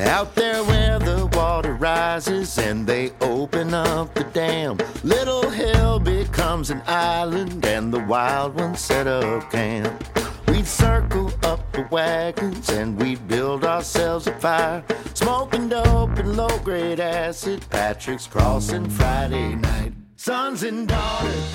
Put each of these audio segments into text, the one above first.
Out there where the water rises and they open up the dam, Little Hill becomes an island and the wild ones set up camp. We'd circle up the wagons and we'd build ourselves a fire, smoking dope and low grade acid. Patrick's Crossing Friday night, sons and daughters.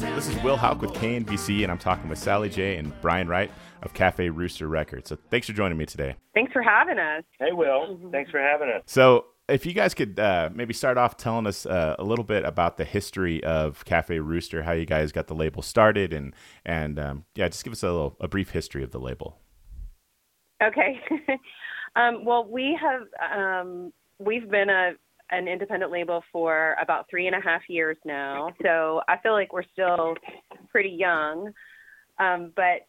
This is Will Hauk with KNVC, and I'm talking with Sally Jaye and Brian Wright of Cafe Roster Records. So thanks for joining me today. Thanks for having us. Hey, Will. Thanks for having us. So if you guys could uh, maybe start off telling us uh, a little bit about the history of Cafe Roster, how you guys got the label started, and and um, yeah, just give us a little a brief history of the label. Okay. um, well, we have um, we've been a an independent label for about three and a half years now, so I feel like we're still pretty young. Um, but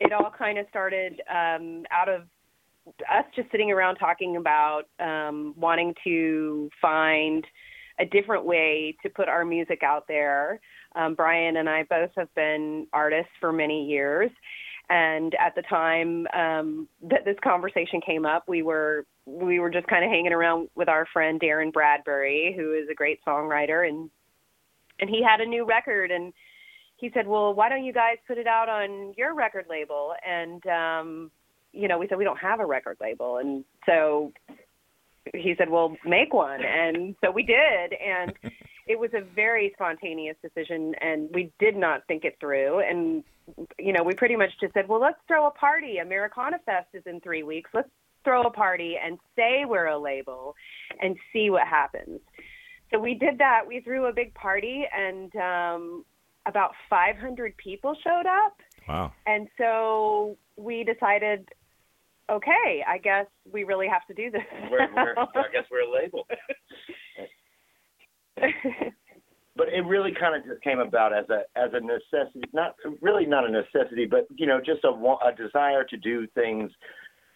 it all kind of started um, out of us just sitting around talking about um, wanting to find a different way to put our music out there. Um, Brian and I both have been artists for many years. And at the time um, that this conversation came up, we were we were just kind of hanging around with our friend Darrin Bradbury, who is a great songwriter, and and he had a new record, and he said, "Well, why don't you guys put it out on your record label?" And um, you know, we said we don't have a record label, and so he said, "Well, make one," and so we did, and it was a very spontaneous decision, and we did not think it through, and you know, we pretty much just said, "Well, let's throw a party. Americana Fest is in three weeks. Let's throw a party and say we're a label, and see what happens." So we did that. We threw a big party, and um, about 500 people showed up. Wow! And so we decided okay, I guess we really have to do this. We're, we're, I guess we're a label. but it really kind of just came about as a as a necessity, not really not a necessity, but you know, just a a desire to do things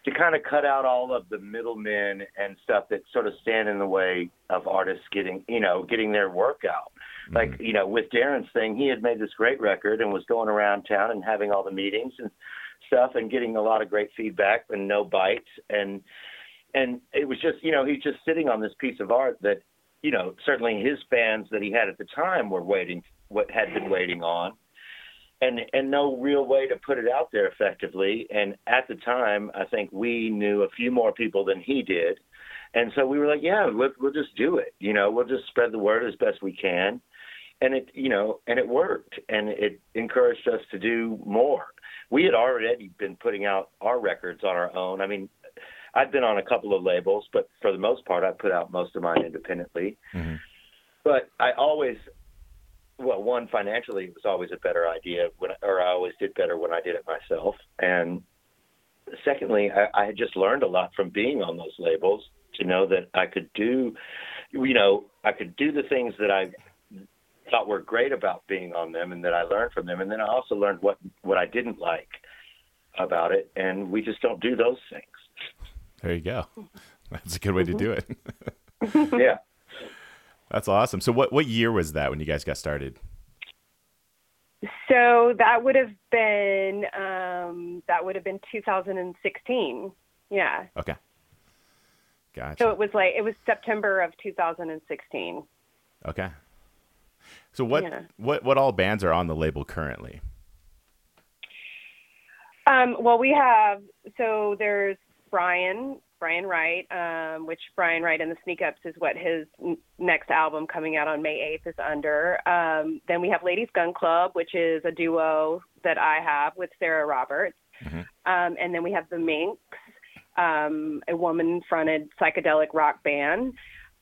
to kind of cut out all of the middlemen and stuff that sort of stand in the way of artists getting you know getting their work out. Mm-hmm. Like you know, with Darrin's thing, he had made this great record and was going around town and having all the meetings and stuff and getting a lot of great feedback and no bites. And and it was just you know he's just sitting on this piece of art that you know certainly his fans that he had at the time were waiting what had been waiting on. And and no real way to put it out there effectively. And at the time i think we knew a few more people than he did. And so we were like yeah we'll, we'll just do it. You know we'll just spread the word as best we can and it you know and it worked and it encouraged us to do more we had already been putting out our records on our own. I mean, I'd been on a couple of labels, but for the most part, I put out most of mine independently. Mm-hmm. But I always, well, one financially, it was always a better idea when, or I always did better when I did it myself. And secondly, I, I had just learned a lot from being on those labels to know that I could do, you know, I could do the things that I thought we were great about being on them and that I learned from them. And then I also learned what, what I didn't like about it. And we just don't do those things. There you go. That's a good way to do it. yeah. That's awesome. So what, what year was that when you guys got started? So that would have been um, that would have been 2016. Yeah. Okay. Gotcha. So it was like it was September of 2016. Okay. So what yeah. what what all bands are on the label currently? Um, well, we have so there's Brian Brian Wright, um, which Brian Wright and the Sneak Ups is what his n- next album coming out on May 8th is under. Um, then we have Ladies Gun Club, which is a duo that I have with Sarah Roberts. Mm-hmm. Um, and then we have the Minx, um, a woman fronted psychedelic rock band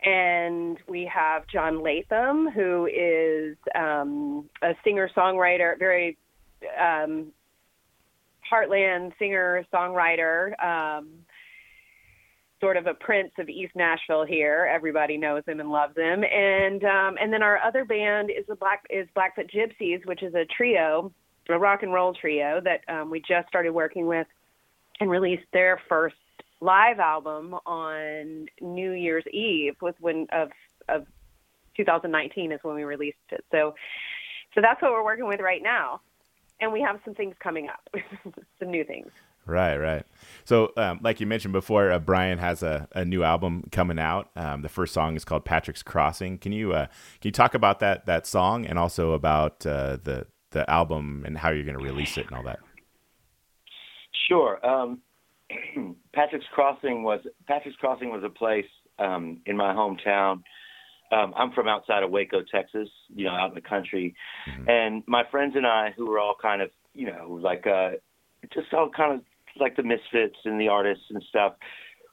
and we have John Latham, who is um, a singer songwriter, very um, heartland singer songwriter, um, sort of a prince of East Nashville here. Everybody knows him and loves him. And um, and then our other band is the Black is Blackfoot Gypsies, which is a trio, a rock and roll trio that um, we just started working with and released their first live album on New Year's Eve was when of of 2019 is when we released it. So so that's what we're working with right now. And we have some things coming up, some new things. Right, right. So, um, like you mentioned before, uh, Brian has a, a new album coming out. Um, the first song is called Patrick's Crossing. Can you uh, can you talk about that that song and also about uh, the the album and how you're going to release it and all that? Sure. Um, Patrick's Crossing was Patrick's Crossing was a place um, in my hometown. Um, I'm from outside of Waco, Texas, you know, out in the country, mm-hmm. and my friends and I, who were all kind of, you know, like uh, just all kind of like the misfits and the artists and stuff,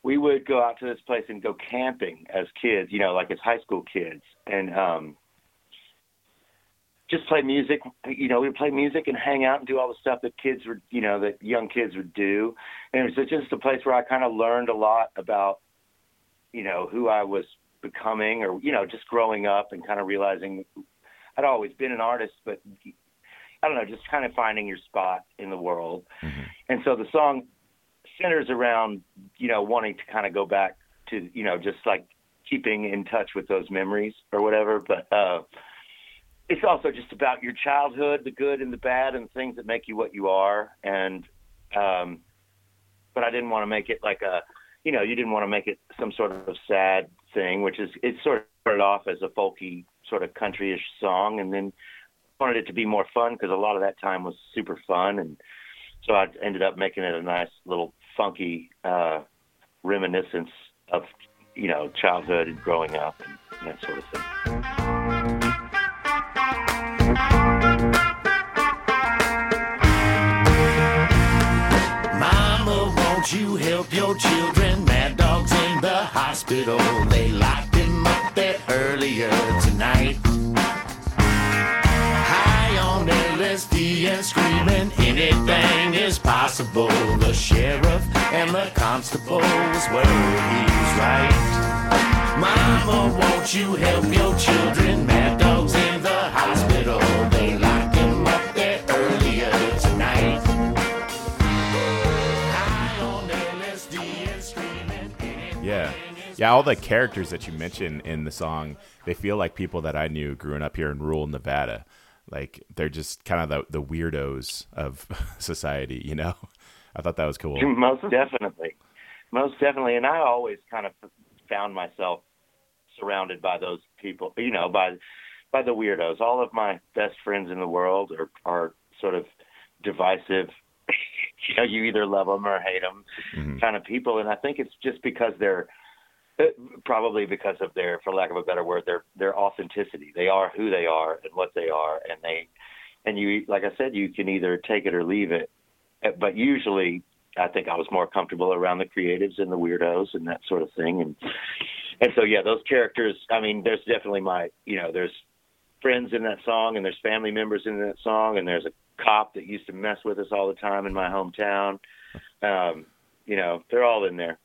we would go out to this place and go camping as kids, you know, like as high school kids, and um, just play music. You know, we would play music and hang out and do all the stuff that kids would, you know, that young kids would do. And it was just a place where I kind of learned a lot about, you know, who I was becoming, or you know, just growing up and kind of realizing I'd always been an artist, but I don't know, just kind of finding your spot in the world. Mm-hmm. And so the song centers around, you know, wanting to kind of go back to, you know, just like keeping in touch with those memories or whatever. But uh, it's also just about your childhood, the good and the bad, and things that make you what you are. And, um, but I didn't want to make it like a, you know, you didn't want to make it some sort of sad thing, which is it sort of started off as a folky sort of countryish song, and then wanted it to be more fun because a lot of that time was super fun, and so I ended up making it a nice little funky uh, reminiscence of you know childhood and growing up and that sort of thing. Won't you help your children? Mad dogs in the hospital. They locked him up there earlier tonight. High on LSD and screaming anything is possible. The sheriff and the constable was worried he's right. Mama, won't you help your children? Mad dogs Yeah. All the characters that you mentioned in the song, they feel like people that I knew growing up here in rural Nevada. Like they're just kind of the, the weirdos of society you know? I thought that was cool. Most definitely. Most definitely. And i always kind of found myself surrounded by those people you know by by the weirdos. All of my best friends in the world are are sort of divisive. You know you either love them or hate them mm-hmm. kind of people. And i think it's just because they're probably because of their, for lack of a better word, their their authenticity. They are who they are and what they are, and they, and you, like I said, you can either take it or leave it. Uh, but usually, I think I was more comfortable around the creatives and the weirdos and that sort of thing, and and so yeah, those characters. I mean, there's definitely my, you know, there's friends in that song, and there's family members in that song, and there's a cop that used to mess with us all the time in my hometown. Um, you know, they're all in there.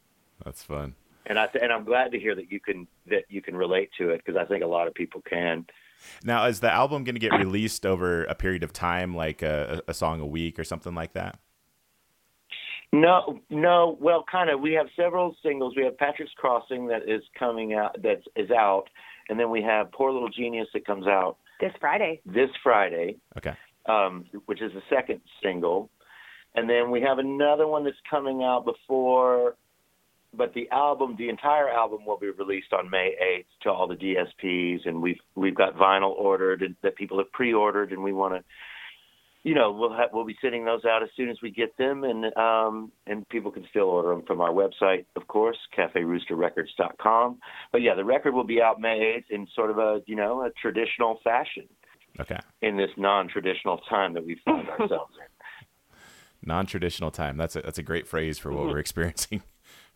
That's fun and I th- and I'm glad to hear that you can that you can relate to it because I think a lot of people can. Now, is the album going to get released over a period of time, like a, a song a week or something like that? No, no. Well, kind of. We have several singles. We have Patrick's Crossing that is coming out. That is out, and then we have Poor Little Genius that comes out this Friday. This Friday. Okay. Um, which is the second single, and then we have another one that's coming out before but the album, the entire album, will be released on May 8th to all the DSPs, and we've we've got vinyl ordered and that people have pre-ordered, and we want to, you know, we'll have we'll be sending those out as soon as we get them, and um and people can still order them from our website, of course, CafeRosterRecords.com. But yeah, the record will be out May 8th in sort of a you know a traditional fashion. Okay. In this non-traditional time that we find ourselves in. Non-traditional time. That's a that's a great phrase for what we're experiencing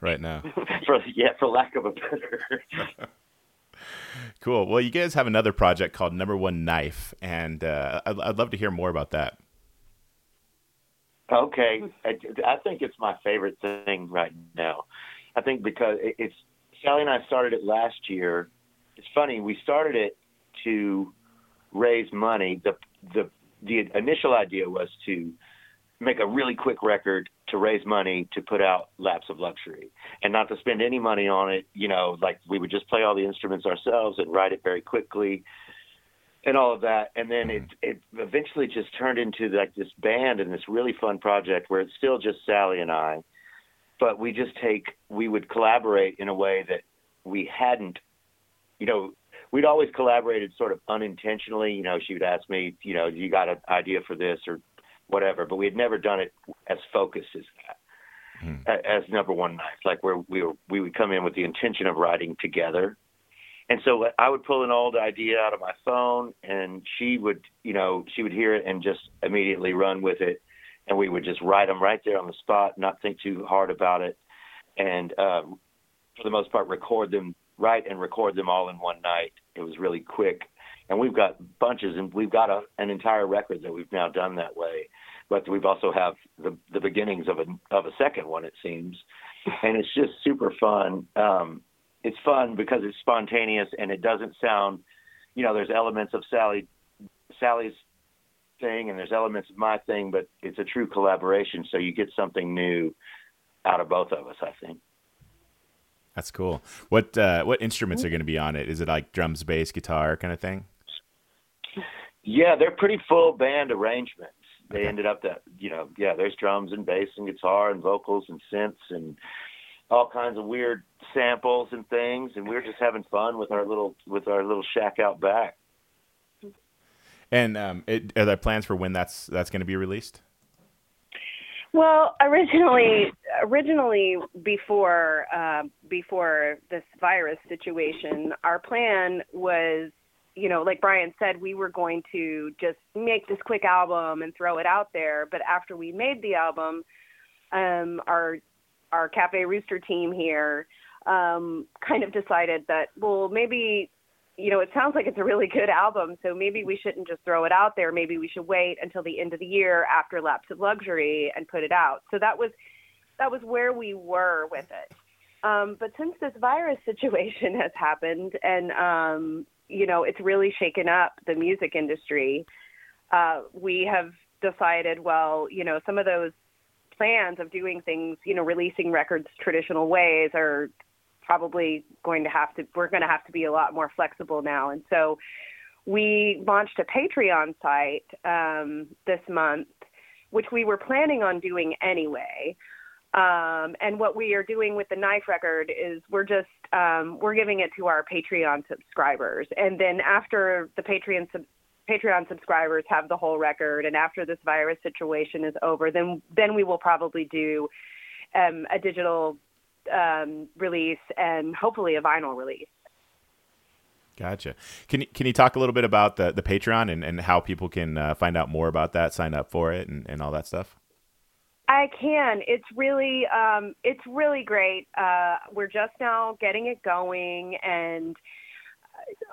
right now. for yeah, for lack of a better. cool. Well, you guys have another project called Number One Knife, and uh, I'd, I'd love to hear more about that. Okay, I, I think it's my favorite thing right now. I think because it's Sally and I started it last year. It's funny we started it to raise money. the the The initial idea was to make a really quick record to raise money to put out Laps of Luxury and not to spend any money on it. You know, like we would just play all the instruments ourselves and write it very quickly. and all of that. And then it it eventually just turned into like this band and this really fun project where it's still just Sally and I, but we just take we would collaborate in a way that we hadn't, you know. We'd always collaborated sort of unintentionally. You know, she would ask me, you know, you got an idea for this or whatever, but we had never done it as focused as that, hmm. as number one knife. Like where we were, we would come in with the intention of writing together and so I would pull an old idea out of my phone, and she would, you know, she would hear it and just immediately run with it, and we would just write them right there on the spot, not think too hard about it, and uh, for the most part, record them, write and record them all in one night. It was really quick, and we've got bunches, and we've got a, an entire record that we've now done that way. But we've also have the the beginnings of a of a second one, it seems, and it's just super fun. Um, it's fun because it's spontaneous and it doesn't sound, you know, there's elements of Sally, Sally's thing and there's elements of my thing, but it's a true collaboration. So you get something new out of both of us, I think. That's cool. What uh, what instruments are going to be on it? Is it like drums, bass, guitar kind of thing? Yeah, they're pretty full band arrangements. They okay. ended up that you know, yeah, there's drums and bass and guitar and vocals and synths and all kinds of weird samples and things, and we were just having fun with our little with our little shack out back. And um, it, are there plans for when that's that's going to be released? Well, originally, originally before uh, before this virus situation, our plan was, you know, like Brian said, we were going to just make this quick album and throw it out there. But after we made the album, um, our our Cafe Roster team here um, kind of decided that, well, maybe, you know, it sounds like it's a really good album, so maybe we shouldn't just throw it out there. Maybe we should wait until the end of the year after Lapse of Luxury and put it out. So that was that was where we were with it. Um, but since this virus situation has happened and um, you know it's really shaken up the music industry, uh, we have decided, well, you know, some of those plans of doing things, you know, releasing records traditional ways are probably going to have to we're going to have to be a lot more flexible now. And so we launched a Patreon site um, this month, which we were planning on doing anyway. Um, and what we are doing with the knife record is we're just um, we're giving it to our Patreon subscribers, and then after the Patreon sub- Patreon subscribers have the whole record, and after this virus situation is over, then then we will probably do um, a digital um, release and hopefully a vinyl release. Gotcha. Can you can you talk a little bit about the the Patreon and, and how people can uh, find out more about that, sign up for it, and, and all that stuff? I can. It's really um, it's really great. Uh, we're just now getting it going, and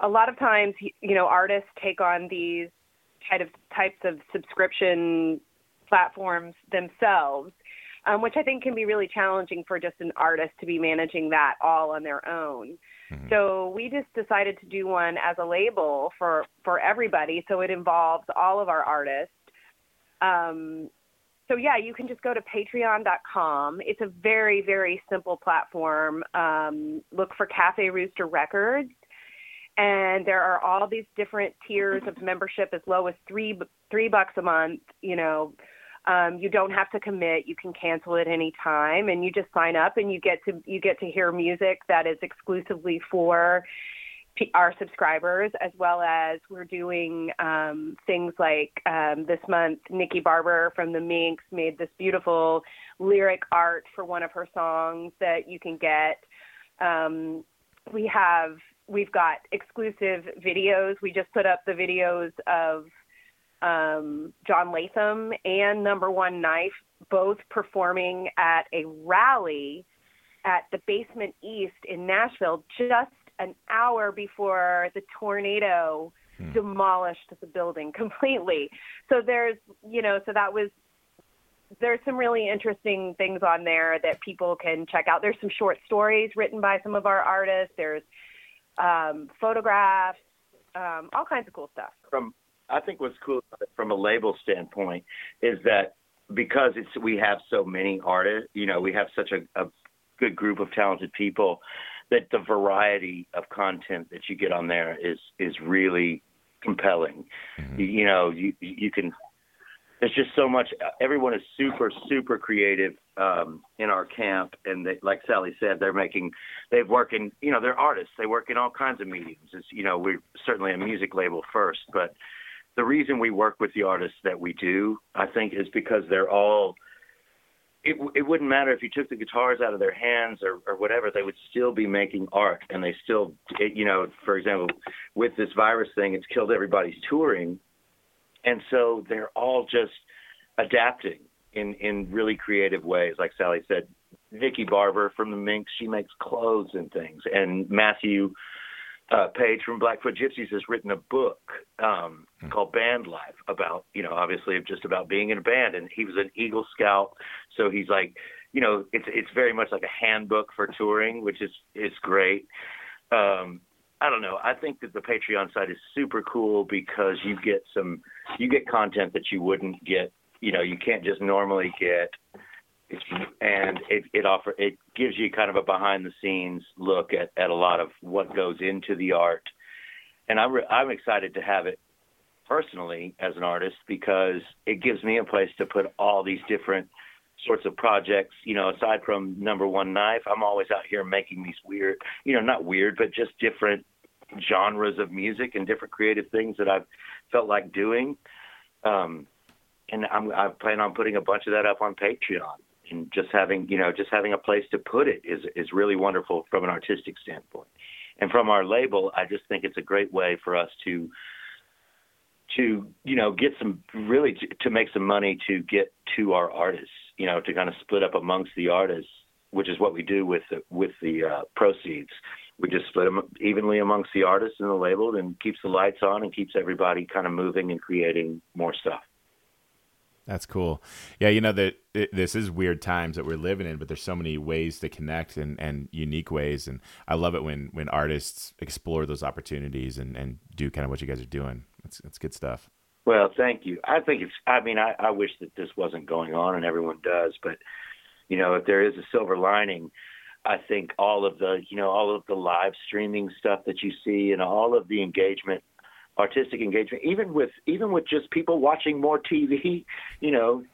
a lot of times, you know, artists take on these kind of types of subscription platforms themselves, um, which I think can be really challenging for just an artist to be managing that all on their own. Mm-hmm. So we just decided to do one as a label for for everybody. So it involves all of our artists. Um, so yeah, you can just go to patreon.com. It's a very, very simple platform. Um, look for Cafe Roster Records and there are all these different tiers of membership as low as three three bucks a month you know um, you don't have to commit you can cancel at any time and you just sign up and you get to you get to hear music that is exclusively for our subscribers as well as we're doing um, things like um, this month nikki barber from the minx made this beautiful lyric art for one of her songs that you can get um, we have we've got exclusive videos. We just put up the videos of um, John Latham and Number One Knife both performing at a rally at the Basement East in Nashville just an hour before the tornado hmm. demolished the building completely. So there's, you know, so that was there's some really interesting things on there that people can check out. There's some short stories written by some of our artists. There's um, photographs, um, all kinds of cool stuff. From I think what's cool from a label standpoint is that because it's we have so many artists, you know, we have such a, a good group of talented people that the variety of content that you get on there is is really compelling. Mm-hmm. You, you know, you you can. There's just so much. Everyone is super super creative um, in our camp, and they, like Sally said, they're making. They've work in. You know, they're artists. They work in all kinds of mediums. It's you know, we're certainly a music label first, but the reason we work with the artists that we do, I think, is because they're all it, it wouldn't matter if you took the guitars out of their hands or, or whatever, they would still be making art. And they still, it, you know, for example, with this virus thing, it's killed everybody's touring. And so they're all just adapting in, in really creative ways. Like Sally said, Nikki Barber from the Minks, she makes clothes and things. And Matthew uh, Paige from Blackfoot Gypsies has written a book um, hmm. called Band Life about, you know, obviously just about being in a band. And he was an Eagle Scout, so he's like, you know, it's it's very much like a handbook for touring, which is is great. Um, I don't know. I think that the Patreon site is super cool because you get some you get content that you wouldn't get. You know, you can't just normally get and it it offer it gives you kind of a behind the scenes look at, at a lot of what goes into the art. And I'm re- I'm excited to have it personally as an artist because it gives me a place to put all these different sorts of projects. You know, aside from number one knife, I'm always out here making these weird, you know, not weird, but just different genres of music and different creative things that I've felt like doing. Um, and I'm, I plan on putting a bunch of that up on Patreon and just having you know just having a place to put it is is really wonderful from an artistic standpoint. And from our label, I just think it's a great way for us to to you know get some really to, to make some money to get to our artists, you know, to kind of split up amongst the artists, which is what we do with the with the uh, proceeds. We just split them evenly amongst the artists and the label, and keeps the lights on and keeps everybody kind of moving and creating more stuff. That's cool. Yeah, you know that this is weird times that we're living in, but there's so many ways to connect and, and unique ways, and I love it when when artists explore those opportunities and, and do kind of what you guys are doing. It's it's good stuff. Well, thank you. I think it's. I mean, I, I wish that this wasn't going on, and everyone does, but you know, if there is a silver lining, I think all of the you know all of the live streaming stuff that you see and all of the engagement artistic engagement, even with even with just people watching more TV. You know,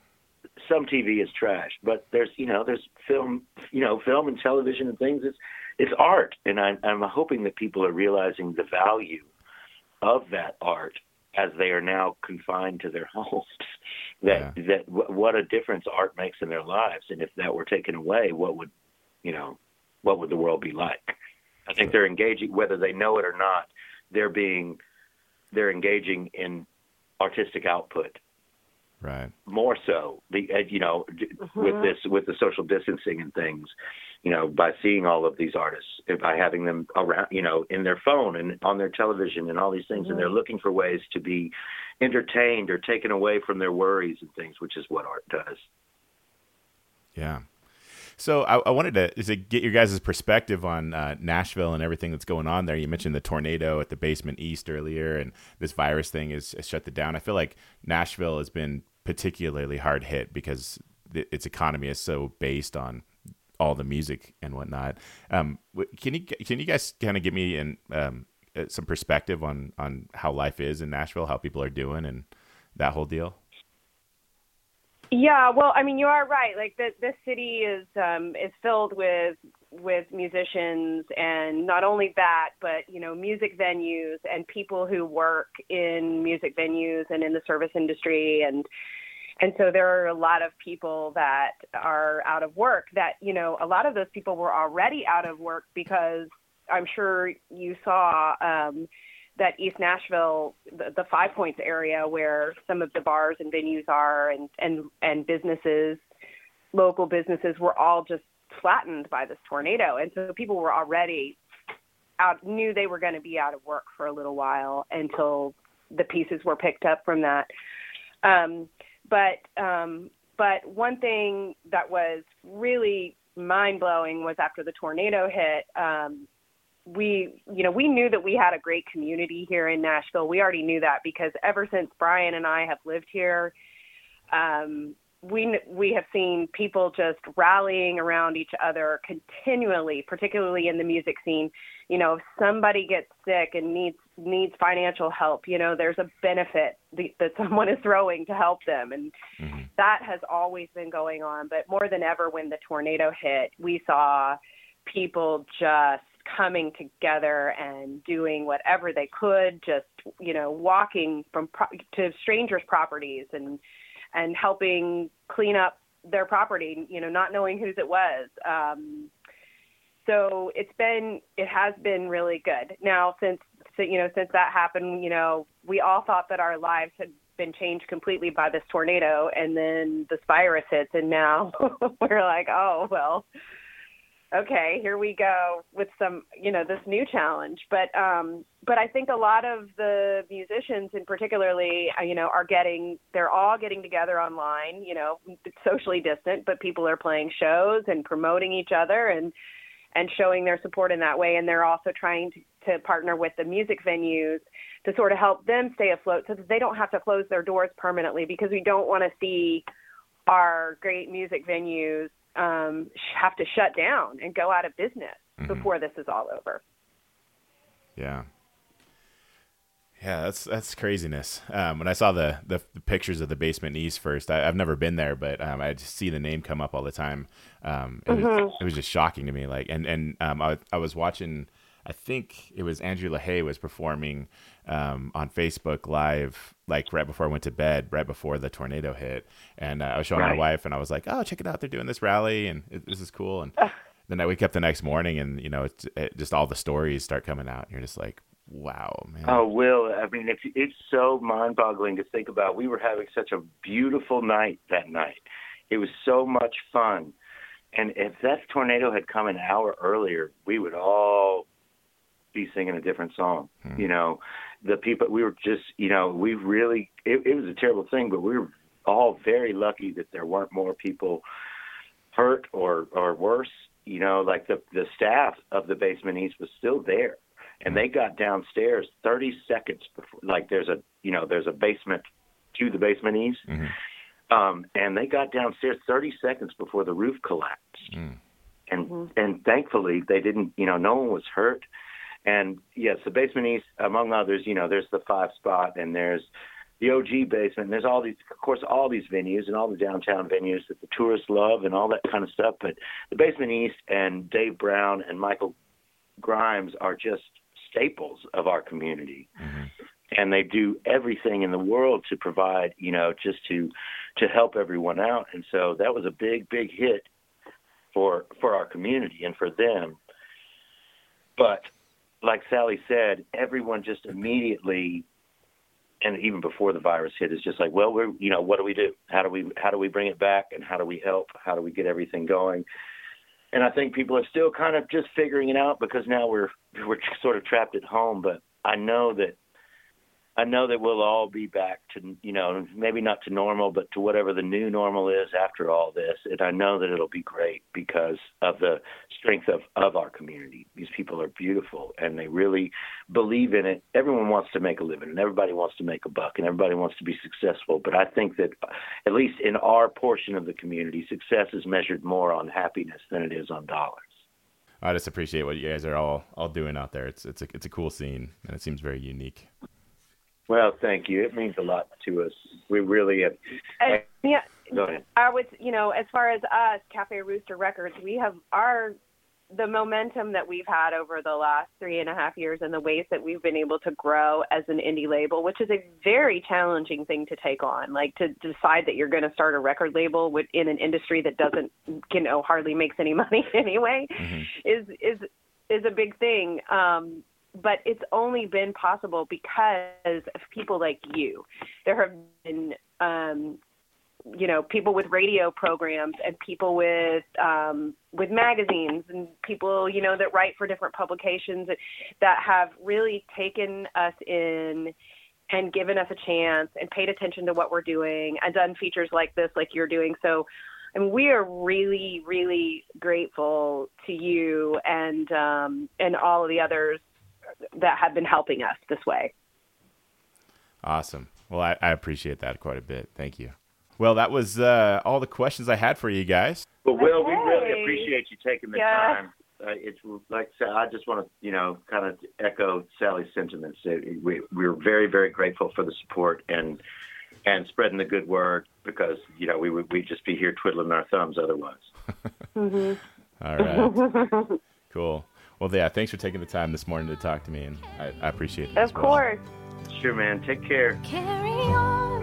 some TV is trash, but there's you know there's film, you know, film and television and things. It's it's art, and I, I'm hoping that people are realizing the value of that art as they are now confined to their homes. that yeah. that w- what a difference art makes in their lives, and if that were taken away, what would you know, what would the world be like? I think they're engaging, whether they know it or not. They're being they're engaging in artistic output right more so the uh, you know mm-hmm. with this with the social distancing and things you know by seeing all of these artists by having them around you know in their phone and on their television and all these things mm-hmm. and they're mm-hmm. looking for ways to be entertained or taken away from their worries and things which is what art does yeah so I, I wanted to, to get your guys' perspective on uh, Nashville and everything that's going on there. You mentioned the tornado at the basement east earlier, and this virus thing has, has shut it down. I feel like Nashville has been particularly hard hit because th- its economy is so based on all the music and whatnot. Um, can you can you guys kind of give me an um, uh, some perspective on on how life is in Nashville, how people are doing, and that whole deal? Yeah, well, I mean, you are right. Like the the city is um, is filled with with musicians, and not only that, but you know, music venues and people who work in music venues and in the service industry, and and so there are a lot of people that are out of work. That you know, a lot of those people were already out of work because I'm sure you saw. Um, that East Nashville, the, the Five Points area, where some of the bars and venues are, and and and businesses, local businesses, were all just flattened by this tornado, and so people were already out, knew they were going to be out of work for a little while until the pieces were picked up from that. Um, but um, but one thing that was really mind blowing was after the tornado hit. Um, we you know we knew that we had a great community here in Nashville. We already knew that because ever since Brian and I have lived here, um, we we have seen people just rallying around each other continually, particularly in the music scene. You know, if somebody gets sick and needs needs financial help, you know, there's a benefit that someone is throwing to help them, and mm-hmm. that has always been going on. But more than ever, when the tornado hit, we saw people just coming together and doing whatever they could, just you know, walking from pro- to strangers' properties and and helping clean up their property, you know, not knowing whose it was. Um, so it's been, it has been really good. Now, since, you know, since that happened, you know, we all thought that our lives had been changed completely by this tornado and then this virus hits and now we're like, oh, well, okay, here we go with some, you know, this new challenge. But um, but I think a lot of the musicians, in particularly, uh, you know, are getting, they're all getting together online, you know, socially distant, but people are playing shows and promoting each other and and showing their support in that way. And they're also trying to, to partner with the music venues to sort of help them stay afloat so that they don't have to close their doors permanently because we don't want to see our great music venues um, have to shut down and go out of business mm-hmm. before this is all over. Yeah. Yeah, that's that's craziness. Um, when I saw the, the, the pictures of the basement east first, I, have never been there, but um, I just see the name come up all the time. Um, it, mm-hmm. was, it was just shocking to me. Like, and and um, I, I was watching. I think it was Andrew Leahey was performing um, on Facebook Live, like right before I went to bed, right before the tornado hit, and uh, I was showing right. my wife, and I was like, "Oh, check it out! They're doing this rally, and it, this is cool." And then I wake up the next morning, and you know, it's it, just all the stories start coming out, and you're just like, "Wow, man!" Oh, Will, I mean, it's it's so mind-boggling to think about. We were having such a beautiful night that night. It was so much fun. And if that tornado had come an hour earlier, we would all be singing a different song. Hmm. You know, the people we were just, you know, we really it, it was a terrible thing, but we were all very lucky that there weren't more people hurt or or worse. You know, like the the staff of the basement east was still there, and they got downstairs 30 seconds before. Like there's a you know there's a basement to the basement east. Mm-hmm. Um, and they got downstairs 30 seconds before the roof collapsed. Mm. And mm-hmm. and thankfully they didn't, you know, no one was hurt. And yes, the basement east, among others, you know, there's the five spot and there's the OG basement. And there's all these, of course, all these venues and all the downtown venues that the tourists love and all that kind of stuff. But the basement east and Dave Brown and Michael Grimes are just staples of our community. Mm-hmm. And they do everything in the world to provide, you know, just to to help everyone out. And so that was a big, big hit for for our community and for them. But like Sally said, everyone just immediately, and even before the virus hit, is just like, well, we're, you know, what do we do? How do we, how do we bring it back, and how do we help? How do we get everything going? And I think people are still kind of just figuring it out because now we're we're sort of trapped at home. But I know that I know that we'll all be back to, you know, maybe not to normal, but to whatever the new normal is after all this. And I know that it'll be great because of the strength of, of our community. These people are beautiful and they really believe in it. Everyone wants to make a living and everybody wants to make a buck and everybody wants to be successful. But I think that, at least in our portion of the community, success is measured more on happiness than it is on dollars. I just appreciate what you guys are all all doing out there. It's it's a it's a cool scene and it seems very unique. Well, thank you. It means a lot to us. We really have. And, yeah. Go ahead. I would, you know, as far as us, Cafe Roster Records, we have our the momentum that we've had over the last three and a half years and the ways that we've been able to grow as an indie label, which is a very challenging thing to take on. Like to decide that you're going to start a record label in an industry that doesn't, you know, hardly makes any money anyway, mm-hmm. is is is a big thing. Um, but it's only been possible because of people like you. There have been, um, you know, people with radio programs and people with um, with magazines and people, you know, that write for different publications that have really taken us in and given us a chance and paid attention to what we're doing and done features like this, like you're doing. So and we are really, really grateful to you and um, and all of the others that have been helping us this way. Awesome. Well, I, I appreciate that quite a bit. Thank you. Well, that was uh, all the questions I had for you guys. Well, Will, we really appreciate you taking the Yeah. time. Uh, it's like I said, I just want to, you know, kind of echo Sally's sentiments. Uh, We we're very very grateful for the support and and spreading the good word because you know we would we just be here twiddling our thumbs otherwise. All right. cool. Well, yeah, thanks for taking the time this morning to talk to me, and I, I appreciate it. as of well. course. Sure, man. Take care. Carry on, carry